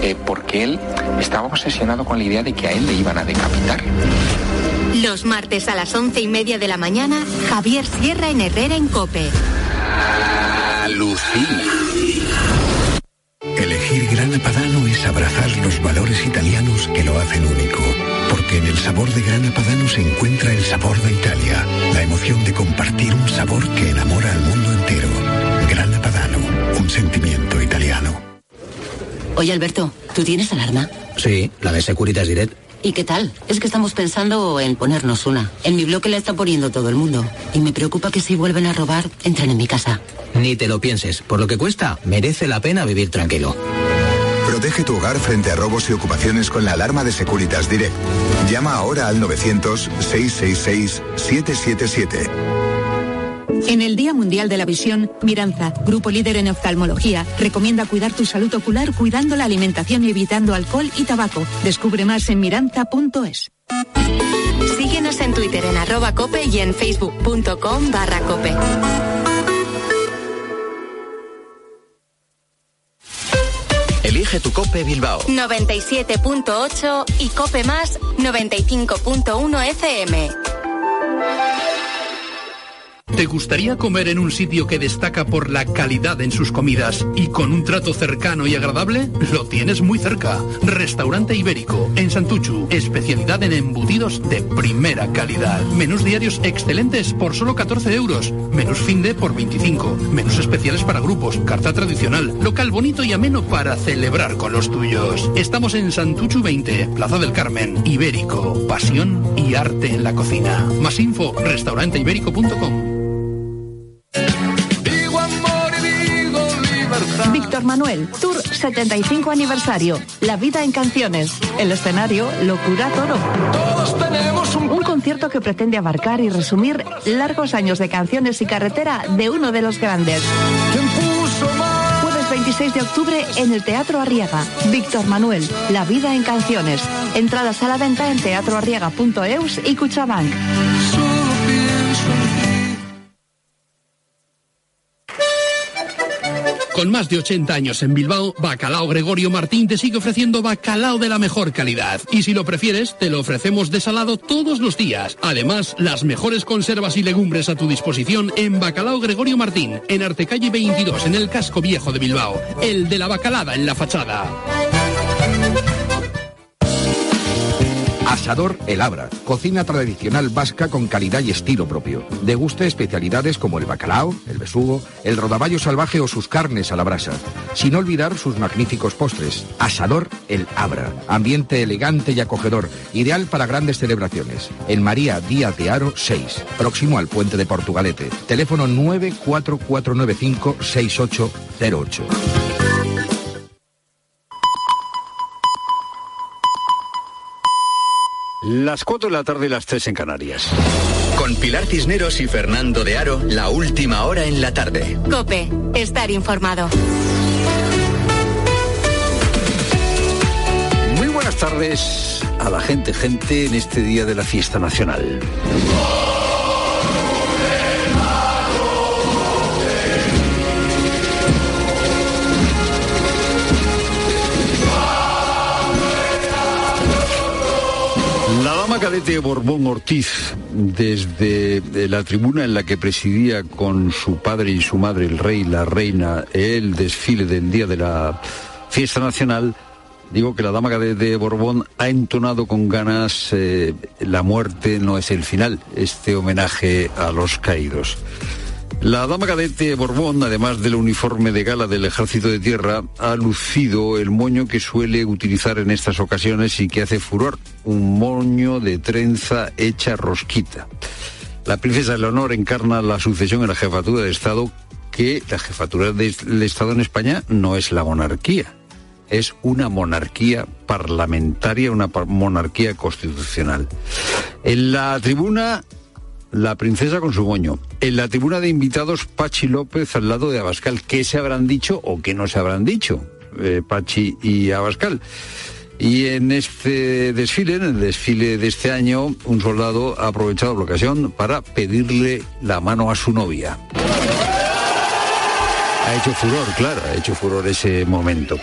eh, porque él estaba obsesionado con la idea de que a él le iban a decapitar. Los martes a las once y media de la mañana, Javier Sierra en Herrera en Cope. Alucina. Elegir Grana Padano es abrazar los valores italianos que lo hacen único. Porque en el sabor de Grana Padano se encuentra el sabor de Italia, la emoción de compartir un sabor que enamora al mundo entero. Grana Padano, un sentimiento italiano. Oye, Alberto, ¿tú tienes alarma? Sí, la de Securitas Direct. ¿Y qué tal? Es que estamos pensando en ponernos una. En mi bloque la está poniendo todo el mundo. Y me preocupa que si vuelven a robar, entren en mi casa. Ni te lo pienses. Por lo que cuesta, merece la pena vivir tranquilo. Protege tu hogar frente a robos y ocupaciones con la alarma de Securitas Direct. Llama ahora al 900-666-777. En el Día Mundial de la Visión, Miranza, grupo líder en oftalmología, recomienda cuidar tu salud ocular cuidando la alimentación y evitando alcohol y tabaco. Descubre más en miranza.es. Síguenos en Twitter en arroba cope y en facebook.com barra cope. Elige tu Cope Bilbao. 97.8 y cope más 95.1 FM. ¿Te gustaría comer en un sitio que destaca por la calidad en sus comidas y con un trato cercano y agradable? Lo tienes muy cerca. Restaurante Ibérico, en Santuchu. Especialidad en embutidos de primera calidad. Menús diarios excelentes por solo 14 euros. Menús fin de por 25. Menús especiales para grupos. Carta tradicional. Local bonito y ameno para celebrar con los tuyos. Estamos en Santuchu 20, Plaza del Carmen. Ibérico. Pasión y arte en la cocina. Más info, restauranteibérico.com. Víctor Manuel, Tour 75 aniversario. La vida en canciones. El escenario, Locura Toro. un... concierto que pretende abarcar y resumir largos años de canciones y carretera de uno de los grandes. Jueves 26 de octubre en el Teatro Arriaga. Víctor Manuel, La vida en canciones. Entradas a la venta en teatroarriaga.eus y Cuchabank. Con más de 80 años en Bilbao, Bacalao Gregorio Martín te sigue ofreciendo bacalao de la mejor calidad. Y si lo prefieres, te lo ofrecemos desalado todos los días. Además, las mejores conservas y legumbres a tu disposición en Bacalao Gregorio Martín, en Artecalle 22, en el casco viejo de Bilbao. El de la bacalada en la fachada. Asador El Abra, cocina tradicional vasca con calidad y estilo propio. Deguste especialidades como el bacalao, el besugo, el rodaballo salvaje o sus carnes a la brasa. Sin olvidar sus magníficos postres. Asador El Abra, ambiente elegante y acogedor, ideal para grandes celebraciones. En María Díaz de Aro 6, próximo al puente de Portugalete. Teléfono 94495 Las 4 de la tarde y las 3 en Canarias. Con Pilar Cisneros y Fernando de Aro, la última hora en la tarde. Cope, estar informado. Muy buenas tardes a la gente, gente, en este día de la fiesta nacional. La dama cadete Borbón Ortiz, desde la tribuna en la que presidía con su padre y su madre, el rey, la reina, el desfile del día de la fiesta nacional, digo que la dama cadete Borbón ha entonado con ganas eh, La muerte no es el final, este homenaje a los caídos. La dama cadete Borbón, además del uniforme de gala del Ejército de Tierra, ha lucido el moño que suele utilizar en estas ocasiones y que hace furor, un moño de trenza hecha rosquita. La princesa Leonor encarna la sucesión en la jefatura de Estado, que la jefatura del Estado en España no es la monarquía, es una monarquía parlamentaria, una monarquía constitucional. En la tribuna la princesa con su moño. En la tribuna de invitados, Pachi López al lado de Abascal. ¿Qué se habrán dicho o qué no se habrán dicho? Eh, Pachi y Abascal. Y en este desfile, en el desfile de este año, un soldado ha aprovechado la ocasión para pedirle la mano a su novia. Ha hecho furor, claro, ha hecho furor ese momento.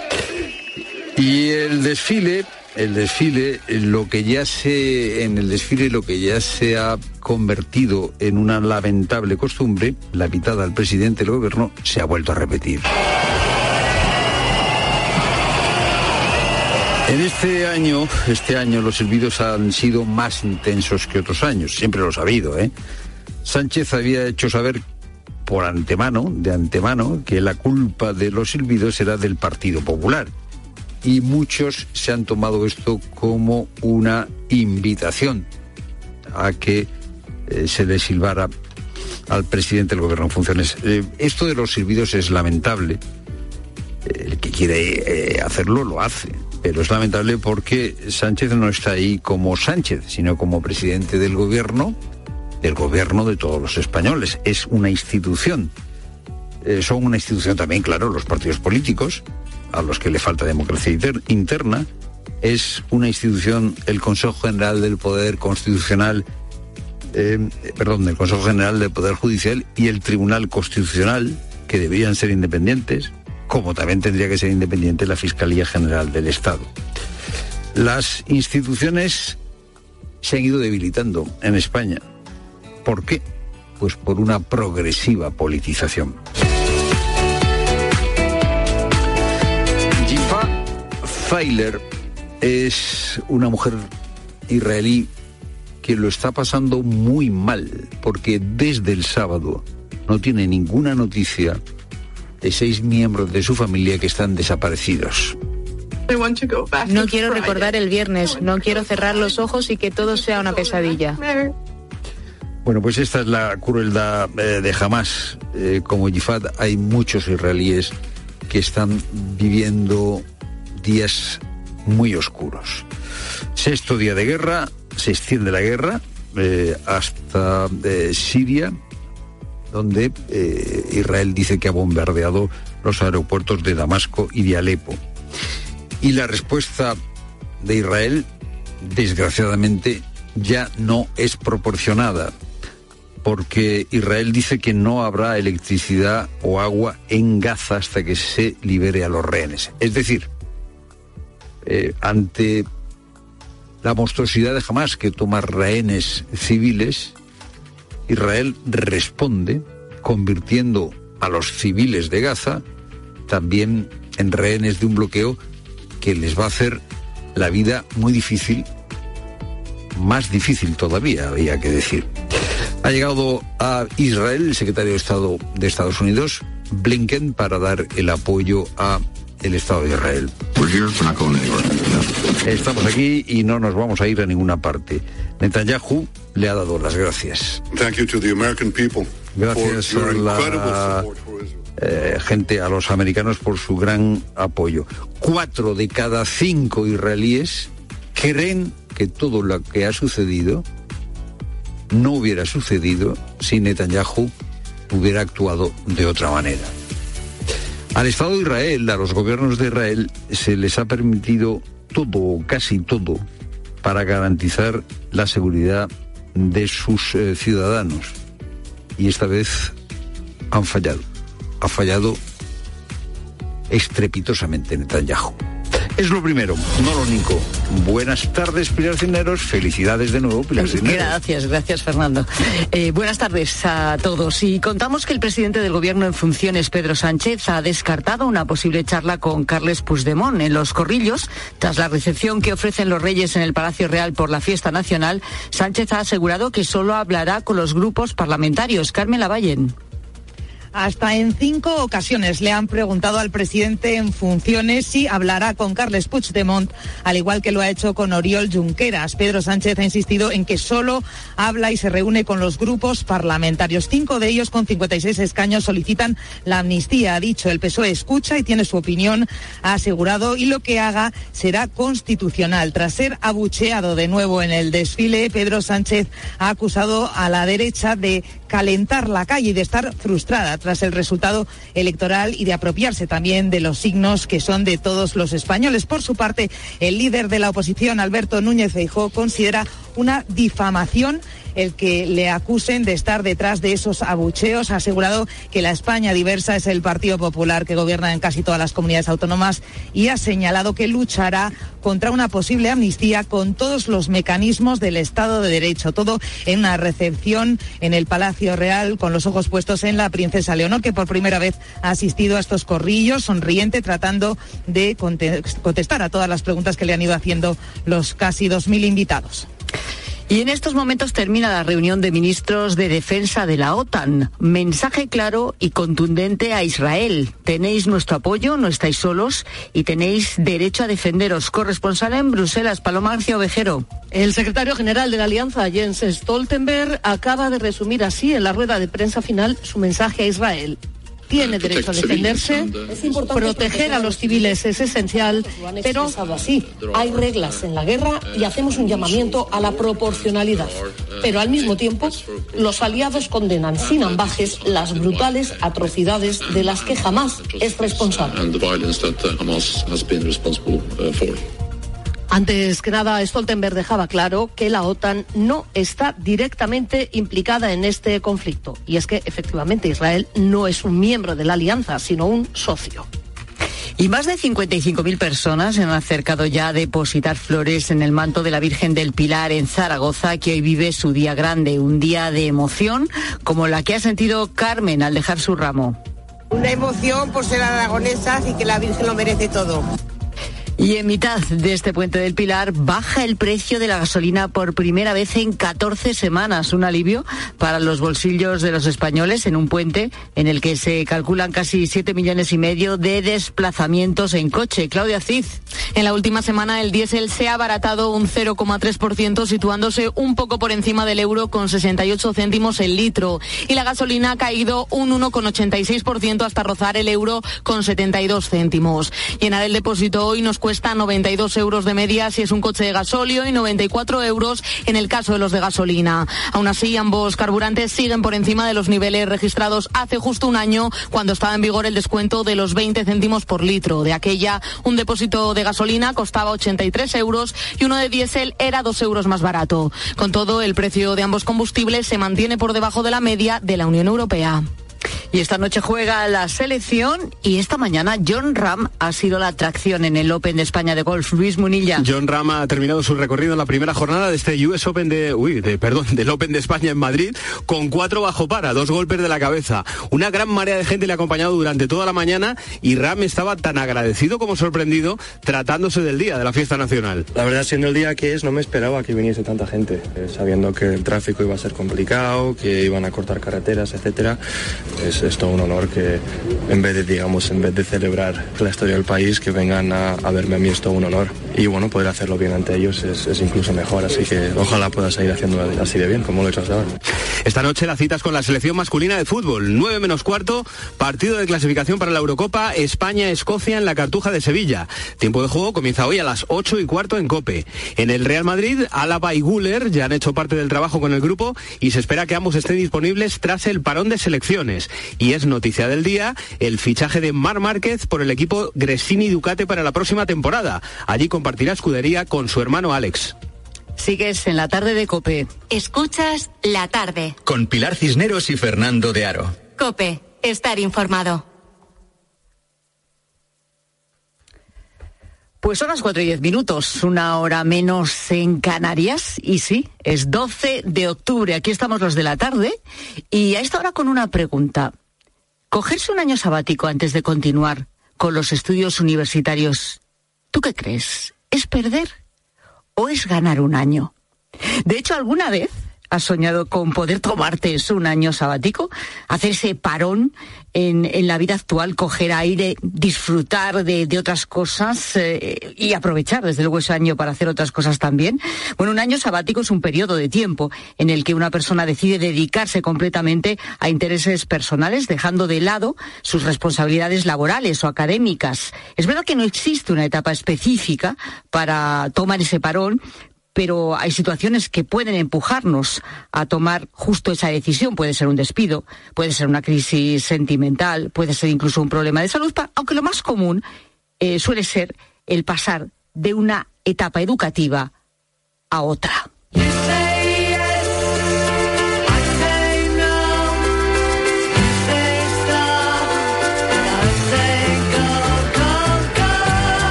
Y el desfile el desfile, lo que ya se, en el desfile lo que ya se ha convertido en una lamentable costumbre, la mitad al presidente del gobierno, se ha vuelto a repetir. En este año, este año los silbidos han sido más intensos que otros años, siempre lo ha habido, ¿eh? Sánchez había hecho saber por antemano, de antemano, que la culpa de los silbidos era del Partido Popular y muchos se han tomado esto como una invitación a que eh, se le silbara al presidente del gobierno en funciones. Eh, esto de los silbidos es lamentable. El que quiere eh, hacerlo lo hace, pero es lamentable porque Sánchez no está ahí como Sánchez, sino como presidente del gobierno, del gobierno de todos los españoles. Es una institución. son una institución también, claro, los partidos políticos, a los que le falta democracia interna, es una institución, el Consejo General del Poder Constitucional, eh, perdón, del Consejo General del Poder Judicial y el Tribunal Constitucional, que deberían ser independientes, como también tendría que ser independiente la Fiscalía General del Estado. Las instituciones se han ido debilitando en España. ¿Por qué? Pues por una progresiva politización. Feiler es una mujer israelí que lo está pasando muy mal porque desde el sábado no tiene ninguna noticia de seis miembros de su familia que están desaparecidos. No quiero recordar el viernes, no quiero cerrar los ojos y que todo sea una pesadilla. Bueno, pues esta es la crueldad eh, de Hamas. Eh, como Yifad, hay muchos israelíes que están viviendo días muy oscuros. Sexto día de guerra, se extiende la guerra eh, hasta eh, Siria, donde eh, Israel dice que ha bombardeado los aeropuertos de Damasco y de Alepo. Y la respuesta de Israel, desgraciadamente, ya no es proporcionada, porque Israel dice que no habrá electricidad o agua en Gaza hasta que se libere a los rehenes. Es decir, eh, ante la monstruosidad de Hamas que toma rehenes civiles, Israel responde convirtiendo a los civiles de Gaza también en rehenes de un bloqueo que les va a hacer la vida muy difícil más difícil todavía, había que decir. Ha llegado a Israel el secretario de Estado de Estados Unidos, Blinken, para dar el apoyo a el Estado de Israel. Estamos aquí y no nos vamos a ir a ninguna parte. Netanyahu le ha dado las gracias. Gracias a la eh, gente, a los americanos por su gran apoyo. Cuatro de cada cinco israelíes creen que todo lo que ha sucedido no hubiera sucedido si Netanyahu hubiera actuado de otra manera. Al Estado de Israel, a los gobiernos de Israel, se les ha permitido todo, casi todo, para garantizar la seguridad de sus eh, ciudadanos. Y esta vez han fallado. Ha fallado estrepitosamente Netanyahu. Es lo primero, no lo único. Buenas tardes, Pilar Cineros. Felicidades de nuevo, Pilar Cineros. Gracias, gracias, Fernando. Eh, buenas tardes a todos. Y contamos que el presidente del Gobierno en funciones, Pedro Sánchez, ha descartado una posible charla con Carles Puigdemont en Los Corrillos. Tras la recepción que ofrecen los reyes en el Palacio Real por la fiesta nacional, Sánchez ha asegurado que solo hablará con los grupos parlamentarios. Carmen Lavallen. Hasta en cinco ocasiones le han preguntado al presidente en funciones si hablará con Carles Puigdemont, al igual que lo ha hecho con Oriol Junqueras. Pedro Sánchez ha insistido en que solo habla y se reúne con los grupos parlamentarios. Cinco de ellos, con 56 escaños, solicitan la amnistía. Ha dicho el PSOE escucha y tiene su opinión, ha asegurado, y lo que haga será constitucional. Tras ser abucheado de nuevo en el desfile, Pedro Sánchez ha acusado a la derecha de calentar la calle y de estar frustrada tras el resultado electoral y de apropiarse también de los signos que son de todos los españoles. Por su parte, el líder de la oposición, Alberto Núñez Feijóo, considera una difamación el que le acusen de estar detrás de esos abucheos. Ha asegurado que la España diversa es el Partido Popular que gobierna en casi todas las comunidades autónomas y ha señalado que luchará contra una posible amnistía con todos los mecanismos del Estado de Derecho. Todo en una recepción en el Palacio Real con los ojos puestos en la princesa Leonor, que por primera vez ha asistido a estos corrillos, sonriente, tratando de contestar a todas las preguntas que le han ido haciendo los casi 2.000 invitados. Y en estos momentos termina la reunión de ministros de defensa de la OTAN. Mensaje claro y contundente a Israel. Tenéis nuestro apoyo, no estáis solos y tenéis derecho a defenderos. Corresponsal en Bruselas, Paloma García Ovejero. El secretario general de la Alianza, Jens Stoltenberg, acaba de resumir así en la rueda de prensa final su mensaje a Israel tiene derecho a defenderse, proteger a los civiles es esencial, pero así hay reglas en la guerra y hacemos un llamamiento a la proporcionalidad. Pero al mismo tiempo, los aliados condenan sin ambajes las brutales atrocidades de las que jamás es responsable. Antes que nada, Stoltenberg dejaba claro que la OTAN no está directamente implicada en este conflicto. Y es que efectivamente Israel no es un miembro de la alianza, sino un socio. Y más de 55.000 personas se han acercado ya a depositar flores en el manto de la Virgen del Pilar en Zaragoza, que hoy vive su día grande, un día de emoción como la que ha sentido Carmen al dejar su ramo. Una emoción por ser aragonesas y que la Virgen lo merece todo. Y en mitad de este puente del Pilar baja el precio de la gasolina por primera vez en 14 semanas. Un alivio para los bolsillos de los españoles en un puente en el que se calculan casi 7 millones y medio de desplazamientos en coche. Claudia Cid. En la última semana el diésel se ha abaratado un 0,3%, situándose un poco por encima del euro con 68 céntimos el litro. Y la gasolina ha caído un 1,86% hasta rozar el euro con 72 céntimos. Llenar el depósito hoy nos cuesta cuesta 92 euros de media si es un coche de gasóleo y 94 euros en el caso de los de gasolina. Aún así, ambos carburantes siguen por encima de los niveles registrados hace justo un año cuando estaba en vigor el descuento de los 20 céntimos por litro. De aquella, un depósito de gasolina costaba 83 euros y uno de diésel era 2 euros más barato. Con todo, el precio de ambos combustibles se mantiene por debajo de la media de la Unión Europea. Y esta noche juega la selección y esta mañana John Ram ha sido la atracción en el Open de España de golf. Luis Munilla. John Ram ha terminado su recorrido en la primera jornada de este US Open de, uy, de, perdón, del Open de España en Madrid con cuatro bajo para, dos golpes de la cabeza. Una gran marea de gente le ha acompañado durante toda la mañana y Ram estaba tan agradecido como sorprendido tratándose del día de la fiesta nacional. La verdad, siendo el día que es, no me esperaba que viniese tanta gente, eh, sabiendo que el tráfico iba a ser complicado, que iban a cortar carreteras, etcétera. Es, es todo un honor que en vez de, digamos, en vez de celebrar la historia del país, que vengan a, verme a mí es todo un honor. Y bueno, poder hacerlo bien ante ellos es, es incluso mejor, así que ojalá pueda seguir haciendo así de bien, como lo he hecho hasta ahora. Esta noche las citas con la selección masculina de fútbol. 9 menos cuarto, partido de clasificación para la Eurocopa España-Escocia en la Cartuja de Sevilla. Tiempo de juego comienza hoy a las 8 y cuarto en Cope. En el Real Madrid, Álava y Guller ya han hecho parte del trabajo con el grupo y se espera que ambos estén disponibles tras el parón de selecciones. Y es noticia del día el fichaje de Mar Márquez por el equipo Gresini Ducate para la próxima temporada. Allí compartirá escudería con su hermano Alex. Sigues en la tarde de Cope. Escuchas la tarde. Con Pilar Cisneros y Fernando de Aro. Cope, estar informado. Pues son las 4 y 10 minutos, una hora menos en Canarias. Y sí, es 12 de octubre. Aquí estamos los de la tarde. Y a esta hora con una pregunta. ¿Cogerse un año sabático antes de continuar con los estudios universitarios, ¿tú qué crees? ¿Es perder o es ganar un año? De hecho, ¿alguna vez has soñado con poder tomarte un año sabático? Hacer ese parón en, en la vida actual, coger aire, disfrutar de, de otras cosas eh, y aprovechar, desde luego, ese año para hacer otras cosas también. Bueno, un año sabático es un periodo de tiempo en el que una persona decide dedicarse completamente a intereses personales, dejando de lado sus responsabilidades laborales o académicas. Es verdad que no existe una etapa específica para tomar ese parón, pero hay situaciones que pueden empujarnos a tomar justo esa decisión. Puede ser un despido, puede ser una crisis sentimental, puede ser incluso un problema de salud, aunque lo más común eh, suele ser el pasar de una etapa educativa a otra.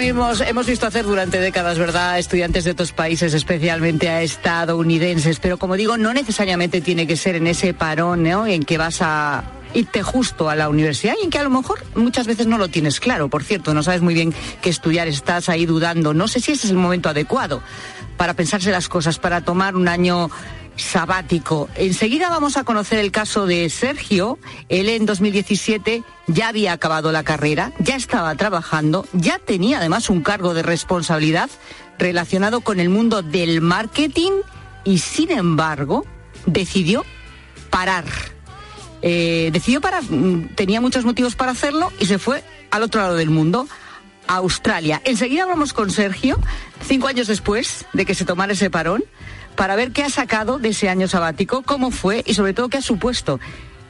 Hemos, visto hacer durante décadas, ¿verdad? Estudiantes de otros países, especialmente a estadounidenses. Pero como digo, no necesariamente tiene que ser en ese parón, ¿no? En que vas a irte justo a la universidad y en que a lo mejor muchas veces no lo tienes claro. Por cierto, no sabes muy bien qué estudiar, estás ahí dudando. No sé si ese es el momento adecuado para pensarse las cosas, para tomar un año sabático. Enseguida vamos a conocer el caso de Sergio. Él en 2017 ya había acabado la carrera, ya estaba trabajando, ya tenía además un cargo de responsabilidad relacionado con el mundo del marketing y sin embargo decidió parar. Eh, decidió parar, mm, tenía muchos motivos para hacerlo y se fue al otro lado del mundo. a Australia. Enseguida vamos con Sergio, cinco años después de que se tomara ese parón, para ver qué ha sacado de ese año sabático, cómo fue y sobre todo qué ha supuesto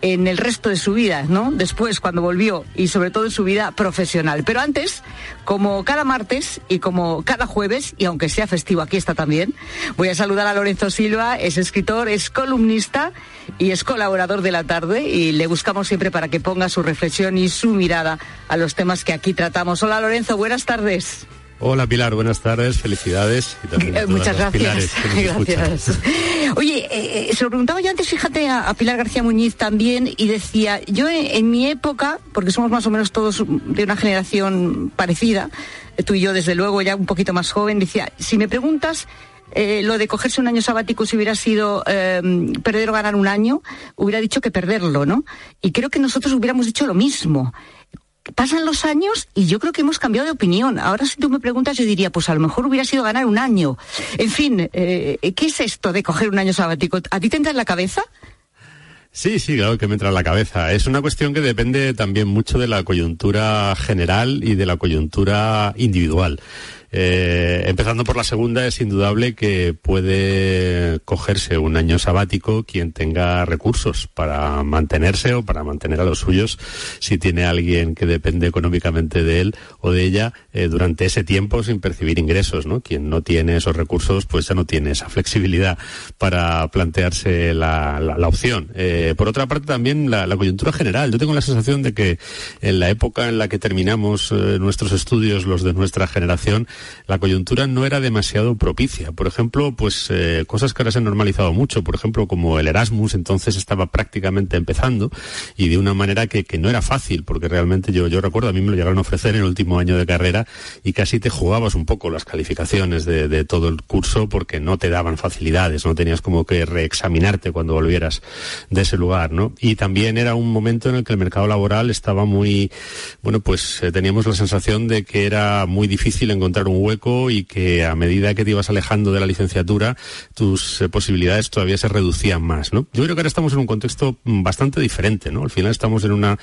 en el resto de su vida, ¿no? Después, cuando volvió, y sobre todo en su vida profesional. Pero antes, como cada martes y como cada jueves, y aunque sea festivo, aquí está también, voy a saludar a Lorenzo Silva, es escritor, es columnista y es colaborador de la tarde, y le buscamos siempre para que ponga su reflexión y su mirada a los temas que aquí tratamos. Hola Lorenzo, buenas tardes. Hola Pilar, buenas tardes, felicidades. Y también Eh, Muchas gracias. Gracias. Oye, eh, eh, se lo preguntaba yo antes, fíjate, a, a Pilar García Muñiz también, y decía, yo en, en mi época, porque somos más o menos todos de una generación parecida, tú y yo desde luego ya un poquito más joven, decía, si me preguntas eh, lo de cogerse un año sabático si hubiera sido eh, perder o ganar un año, hubiera dicho que perderlo, ¿no? Y creo que nosotros hubiéramos dicho lo mismo pasan los años y yo creo que hemos cambiado de opinión. Ahora si tú me preguntas yo diría, pues a lo mejor hubiera sido ganar un año. En fin, eh, ¿qué es esto de coger un año sabático? ¿A ti te entra en la cabeza? Sí, sí, claro que me entra en la cabeza. Es una cuestión que depende también mucho de la coyuntura general y de la coyuntura individual. Eh, empezando por la segunda, es indudable que puede cogerse un año sabático quien tenga recursos para mantenerse o para mantener a los suyos si tiene alguien que depende económicamente de él o de ella eh, durante ese tiempo sin percibir ingresos, ¿no? Quien no tiene esos recursos, pues ya no tiene esa flexibilidad para plantearse la, opción. Eh, por otra parte, también la, coyuntura general. Yo tengo la sensación de que en la época en la que terminamos nuestros estudios, los de nuestra generación, la coyuntura no era demasiado propicia. Por ejemplo, pues cosas que ahora se han normalizado mucho, por ejemplo, como el Erasmus, entonces estaba prácticamente empezando y de una manera que, que no era fácil, porque realmente yo, yo recuerdo, a mí me lo llegaron a ofrecer en el último año de carrera y casi te jugabas un poco las calificaciones de, de todo el curso porque no te daban facilidades, no tenías como que reexaminarte cuando volvieras de ese lugar, ¿no? Y también era un momento en el que el mercado laboral estaba muy, bueno, pues eh, teníamos la sensación de que era muy difícil encontrar un hueco y que a medida que te ibas alejando de la licenciatura, tus eh, posibilidades todavía se reducían más, ¿no? Yo creo que ahora estamos en un contexto mm, bastante diferente, ¿no? Al final estamos en una